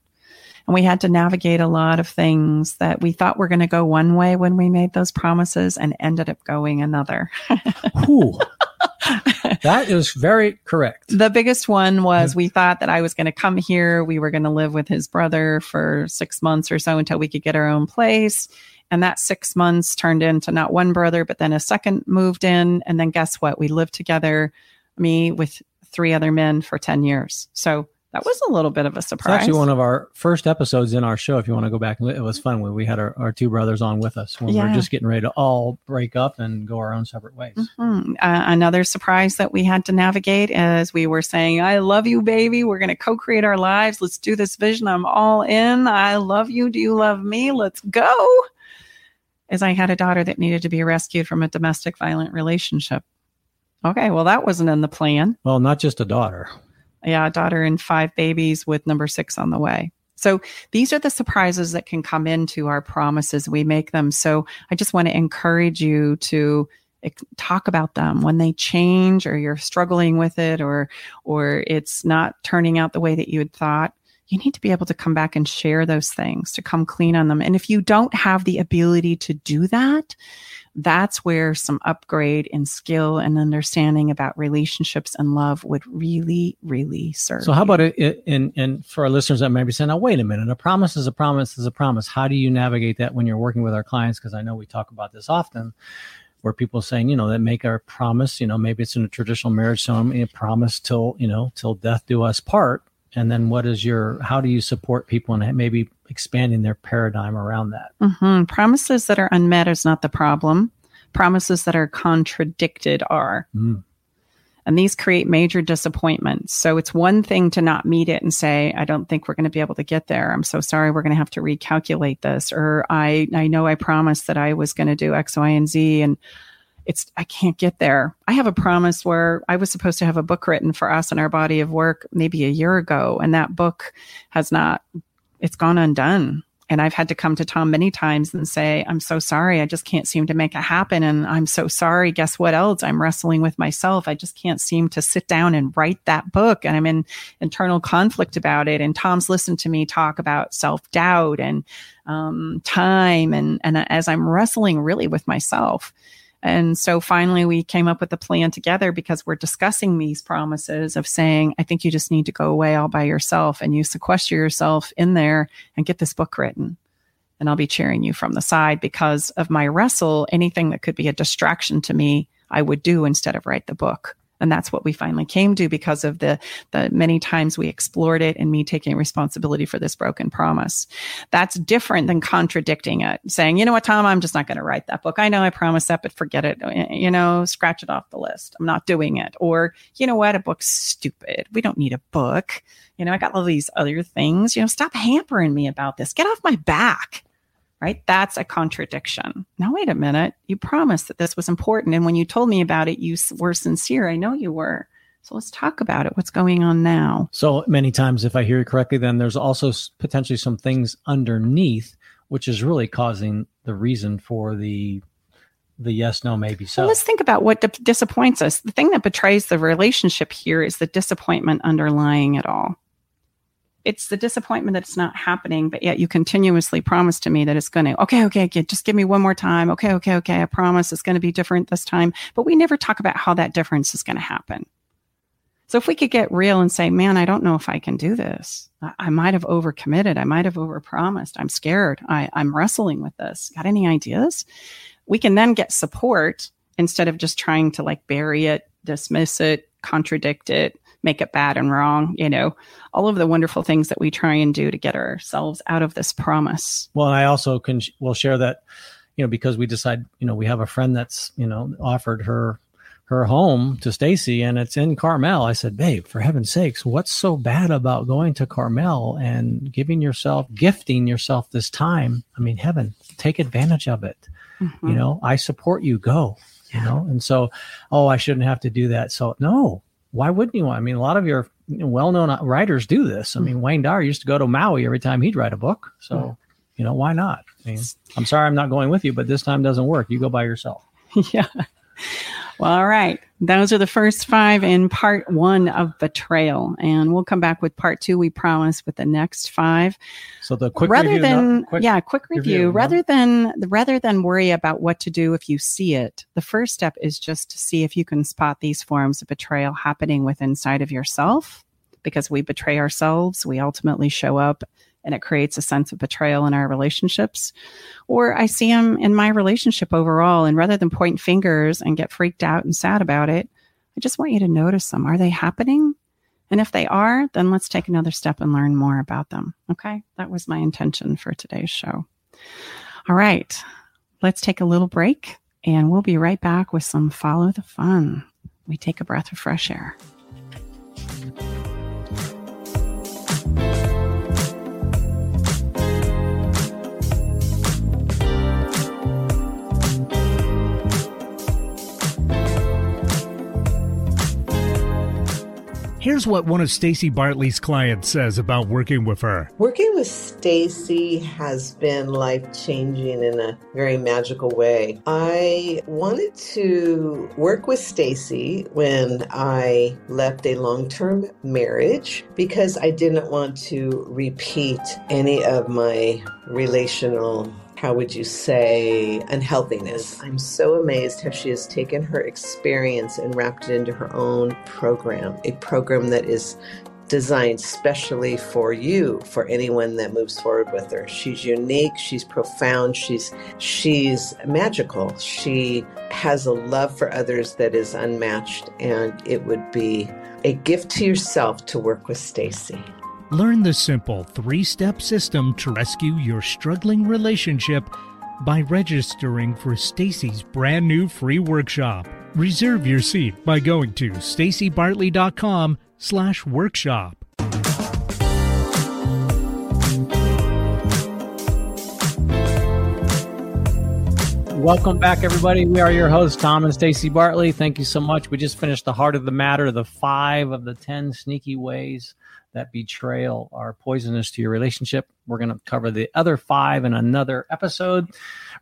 and we had to navigate a lot of things that we thought were going to go one way when we made those promises and ended up going another. that is very correct. The biggest one was we thought that I was going to come here. We were going to live with his brother for six months or so until we could get our own place. And that six months turned into not one brother, but then a second moved in. And then guess what? We lived together, me with three other men for 10 years. So that was a little bit of a surprise. It's actually one of our first episodes in our show. If you want to go back, it was fun when we had our, our two brothers on with us when yeah. we are just getting ready to all break up and go our own separate ways. Mm-hmm. Uh, another surprise that we had to navigate as we were saying, I love you, baby. We're going to co create our lives. Let's do this vision. I'm all in. I love you. Do you love me? Let's go. As I had a daughter that needed to be rescued from a domestic violent relationship. Okay, well, that wasn't in the plan. Well, not just a daughter yeah, daughter and five babies with number six on the way. So these are the surprises that can come into our promises. We make them. So I just want to encourage you to talk about them when they change or you're struggling with it or or it's not turning out the way that you had thought you need to be able to come back and share those things to come clean on them and if you don't have the ability to do that that's where some upgrade in skill and understanding about relationships and love would really, really serve. So, how about it? And, in for our listeners that might be saying, "Now, wait a minute, a promise is a promise is a promise." How do you navigate that when you're working with our clients? Because I know we talk about this often, where people saying, you know, that make our promise. You know, maybe it's in a traditional marriage, so I'm a promise till you know till death do us part. And then, what is your? How do you support people and maybe expanding their paradigm around that. Mm-hmm. Promises that are unmet is not the problem. Promises that are contradicted are. Mm. And these create major disappointments. So it's one thing to not meet it and say, I don't think we're going to be able to get there. I'm so sorry. We're going to have to recalculate this. Or I, I know I promised that I was going to do X, Y, and Z. And it's, I can't get there. I have a promise where I was supposed to have a book written for us in our body of work maybe a year ago. And that book has not it's gone undone. And I've had to come to Tom many times and say, I'm so sorry. I just can't seem to make it happen. And I'm so sorry. Guess what else? I'm wrestling with myself. I just can't seem to sit down and write that book. And I'm in internal conflict about it. And Tom's listened to me talk about self doubt and um, time. And, and as I'm wrestling really with myself, and so finally we came up with a plan together because we're discussing these promises of saying, I think you just need to go away all by yourself and you sequester yourself in there and get this book written. and I'll be cheering you from the side because of my wrestle. Anything that could be a distraction to me, I would do instead of write the book. And that's what we finally came to because of the, the many times we explored it and me taking responsibility for this broken promise. That's different than contradicting it, saying, you know what, Tom, I'm just not going to write that book. I know I promised that, but forget it. You know, scratch it off the list. I'm not doing it. Or, you know what, a book's stupid. We don't need a book. You know, I got all these other things. You know, stop hampering me about this. Get off my back right? That's a contradiction. Now, wait a minute. You promised that this was important. And when you told me about it, you were sincere. I know you were. So let's talk about it. What's going on now? So many times, if I hear you correctly, then there's also potentially some things underneath, which is really causing the reason for the the yes, no, maybe so. Well, let's think about what di- disappoints us. The thing that betrays the relationship here is the disappointment underlying it all it's the disappointment that it's not happening, but yet you continuously promise to me that it's going to, okay, okay, just give me one more time. Okay, okay, okay. I promise it's going to be different this time. But we never talk about how that difference is going to happen. So if we could get real and say, man, I don't know if I can do this. I, I might have overcommitted. I might have overpromised. I'm scared. I, I'm wrestling with this. Got any ideas? We can then get support instead of just trying to like bury it, dismiss it, contradict it, make it bad and wrong, you know, all of the wonderful things that we try and do to get ourselves out of this promise. Well, I also can will share that, you know, because we decide, you know, we have a friend that's, you know, offered her her home to Stacy and it's in Carmel. I said, babe, for heaven's sakes, what's so bad about going to Carmel and giving yourself, gifting yourself this time? I mean, heaven, take advantage of it. Mm-hmm. You know, I support you, go, you know? And so, oh, I shouldn't have to do that. So no, why wouldn't you? I mean, a lot of your well-known writers do this. I hmm. mean, Wayne Dyer used to go to Maui every time he'd write a book. So, hmm. you know, why not? I mean, I'm sorry I'm not going with you, but this time doesn't work. You go by yourself. yeah. Well, all right. Those are the first five in part one of Betrayal. And we'll come back with part two, we promise, with the next five. So the quick rather review, than quick yeah, quick review. review, rather than rather than worry about what to do if you see it, the first step is just to see if you can spot these forms of betrayal happening within inside of yourself. Because we betray ourselves, we ultimately show up and it creates a sense of betrayal in our relationships. Or I see them in my relationship overall. And rather than point fingers and get freaked out and sad about it, I just want you to notice them. Are they happening? And if they are, then let's take another step and learn more about them. Okay. That was my intention for today's show. All right. Let's take a little break and we'll be right back with some follow the fun. We take a breath of fresh air. Here's what one of Stacy Bartley's clients says about working with her. Working with Stacy has been life-changing in a very magical way. I wanted to work with Stacy when I left a long-term marriage because I didn't want to repeat any of my relational how would you say, unhealthiness. I'm so amazed how she has taken her experience and wrapped it into her own program, a program that is designed specially for you for anyone that moves forward with her. She's unique she's profound she's she's magical. She has a love for others that is unmatched and it would be a gift to yourself to work with stacy Learn the simple three step system to rescue your struggling relationship by registering for Stacy's brand new free workshop. Reserve your seat by going to stacybartley.com slash workshop. Welcome back, everybody. We are your hosts, Tom and Stacy Bartley. Thank you so much. We just finished the heart of the matter, the five of the ten sneaky ways that betrayal are poisonous to your relationship. We're going to cover the other five in another episode.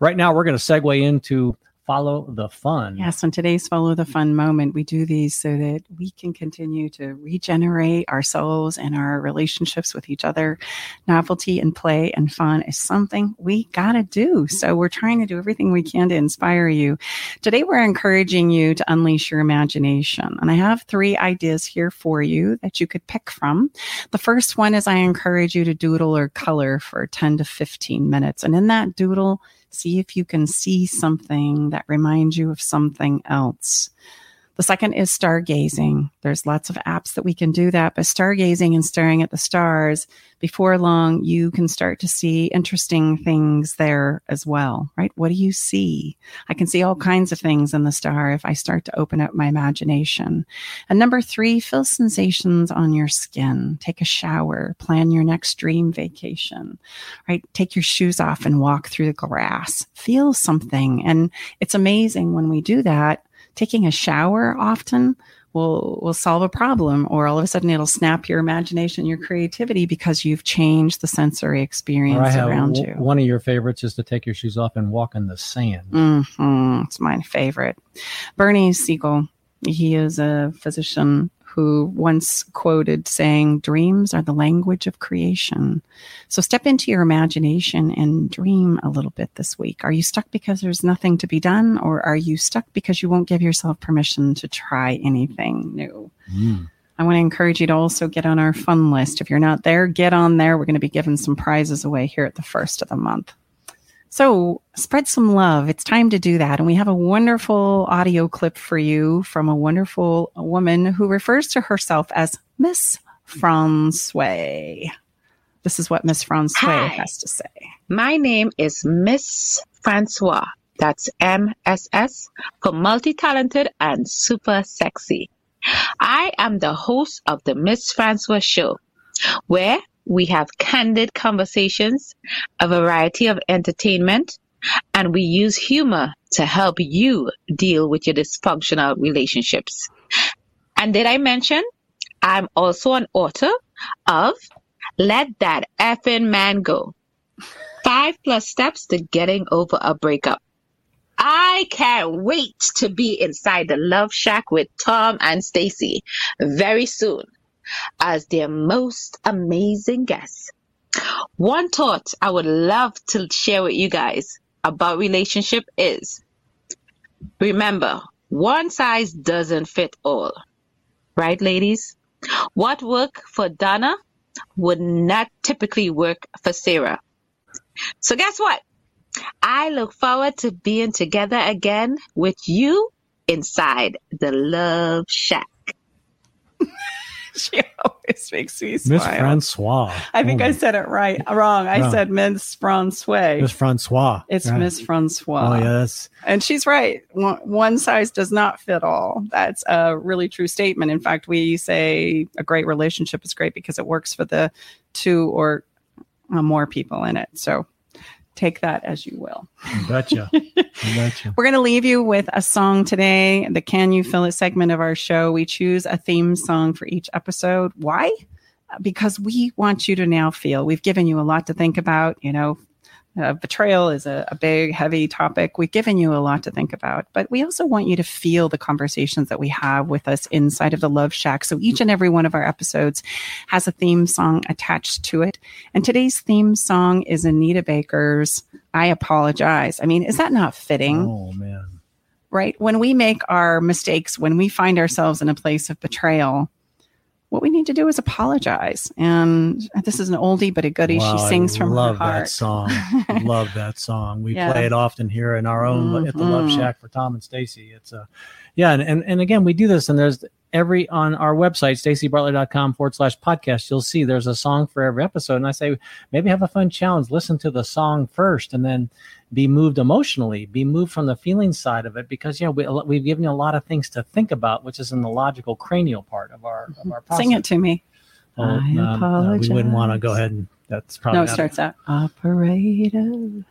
Right now, we're going to segue into follow the fun. Yes, on today's Follow the Fun moment, we do these so that we can continue to regenerate ourselves and our relationships with each other. Novelty and play and fun is something we got to do. So we're trying to do everything we can to inspire you. Today, we're encouraging you to unleash your imagination. And I have three ideas here for you that you could pick from. The first one is I encourage you to doodle or color for 10 to 15 minutes. And in that doodle, See if you can see something that reminds you of something else. The second is stargazing. There's lots of apps that we can do that, but stargazing and staring at the stars, before long, you can start to see interesting things there as well, right? What do you see? I can see all kinds of things in the star if I start to open up my imagination. And number three, feel sensations on your skin. Take a shower, plan your next dream vacation, right? Take your shoes off and walk through the grass. Feel something. And it's amazing when we do that taking a shower often will will solve a problem or all of a sudden it'll snap your imagination your creativity because you've changed the sensory experience around w- you. One of your favorites is to take your shoes off and walk in the sand. hmm it's my favorite. Bernie siegel he is a physician who once quoted saying dreams are the language of creation so step into your imagination and dream a little bit this week. Are you stuck because there's nothing to be done, or are you stuck because you won't give yourself permission to try anything new? Hmm. I want to encourage you to also get on our fun list. If you're not there, get on there. We're going to be giving some prizes away here at the first of the month. So spread some love. It's time to do that. And we have a wonderful audio clip for you from a wonderful woman who refers to herself as Miss Francois. This is what Miss Francois Hi. has to say. My name is Miss Francois. That's MSS for multi talented and super sexy. I am the host of the Miss Francois Show, where we have candid conversations, a variety of entertainment, and we use humor to help you deal with your dysfunctional relationships. And did I mention I'm also an author of Let That Effing Man Go Five Plus Steps to Getting Over a Breakup. I can't wait to be inside the Love Shack with Tom and Stacy very soon as their most amazing guests. One thought I would love to share with you guys about relationship is remember, one size doesn't fit all. Right, ladies? What worked for Donna would not typically work for Sarah. So guess what? I look forward to being together again with you inside the Love Shack. she always makes me Miss. Francois. I think Oh I said it right. Wrong. I Wrong. said Miss Francois. Miss Francois. It's Right. Miss Francois. Oh. That's, And she's right. One, size does not fit all. That's a really true statement. In fact, we say a great relationship is great because it works for the two or uh, more people in it. So take that as you will. I betcha. I betcha. We're going to leave you with a song today, the Can You Feel It segment of our show. We choose a theme song for each episode. Why? Because we want you to now feel. We've given you a lot to think about. You know, uh, betrayal is a, a big, heavy topic. We've given you a lot to think about, but we also want you to feel the conversations that we have with us inside of the Love Shack. So each and every one of our episodes has a theme song attached to it. And today's theme song is Anita Baker's I Apologize. I mean, is that not fitting? Oh, man. right? When we make our mistakes, when we find ourselves in a place of betrayal, what we need to do is apologize. And this is an oldie but a goodie. Wow, she sings I from love her heart. that song. love that song. We Yeah. play it often here in our own at the Love Mhm. Shack for Tom and Stacy. It's a yeah, and, and and again we do this and there's every on our website, stacybartley.com forward slash podcast, you'll see there's a song for every episode. And I say maybe have a fun challenge. Listen to the song first and then be moved emotionally, be moved from the feeling side of it because yeah, we, we've given you a lot of things to think about, which is in the logical cranial part of our of our process. Sing it to me. Oh, I um, no, apologize. we wouldn't want to go ahead and that's probably No, it starts out operator.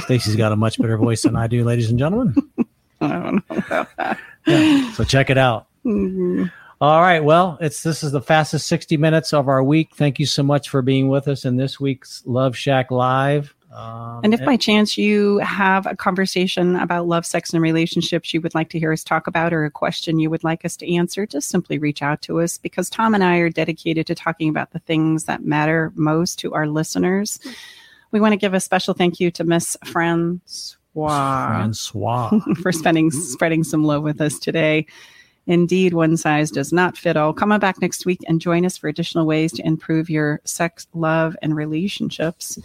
Stacy's got a much better voice than I do, ladies and gentlemen. I don't know about that. Yeah, so check it out. Mhm. All right. Well, it's this is the fastest 60 minutes of our week. Thank you so much for being with us in this week's Love Shack Live. Um, And if by chance you have a conversation about love, sex, and relationships you would like to hear us talk about, or a question you would like us to answer, just simply reach out to us because Tom and I are dedicated to talking about the things that matter most to our listeners. We want to give a special thank you to Miss Francois Francois. for spending spreading some love with us today. Indeed, one size does not fit all. Come on back next week and join us for additional ways to improve your sex, love, and relationships.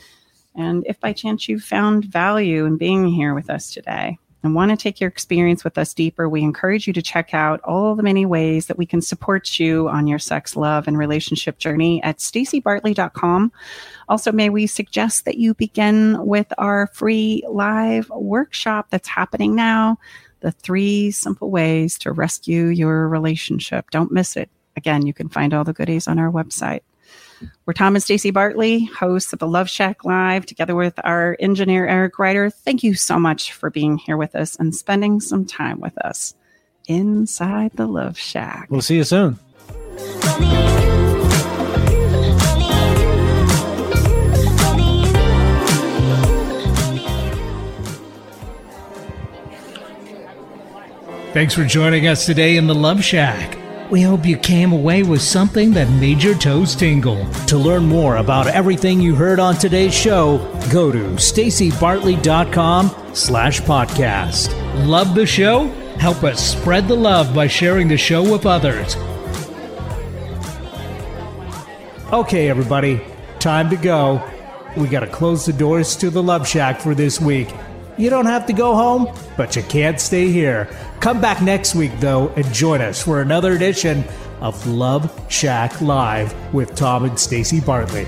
And if by chance you found value in being here with us today and want to take your experience with us deeper, we encourage you to check out all the many ways that we can support you on your sex, love, and relationship journey at stacybartley.com. Also, may we suggest that you begin with our free live workshop that's happening now. The three simple ways to rescue your relationship. Don't miss it. Again, you can find all the goodies on our website. We're Tom and Stacy Bartley, hosts of the Love Shack Live, together with our engineer Eric Ryder. Thank you so much for being here with us and spending some time with us inside the Love Shack. We'll see you soon. Thanks for joining us today in the Love Shack. We hope you came away with something that made your toes tingle. To learn more about everything you heard on today's show, go to stacybartley.com slash podcast. Love the show? Help us spread the love by sharing the show with others. Okay, everybody, time to go. We gotta close the doors to the Love Shack for this week. You don't have to go home, but you can't stay here. Come back next week, though, and join us for another edition of Love Shack Live with Tom and Stacy Bartley.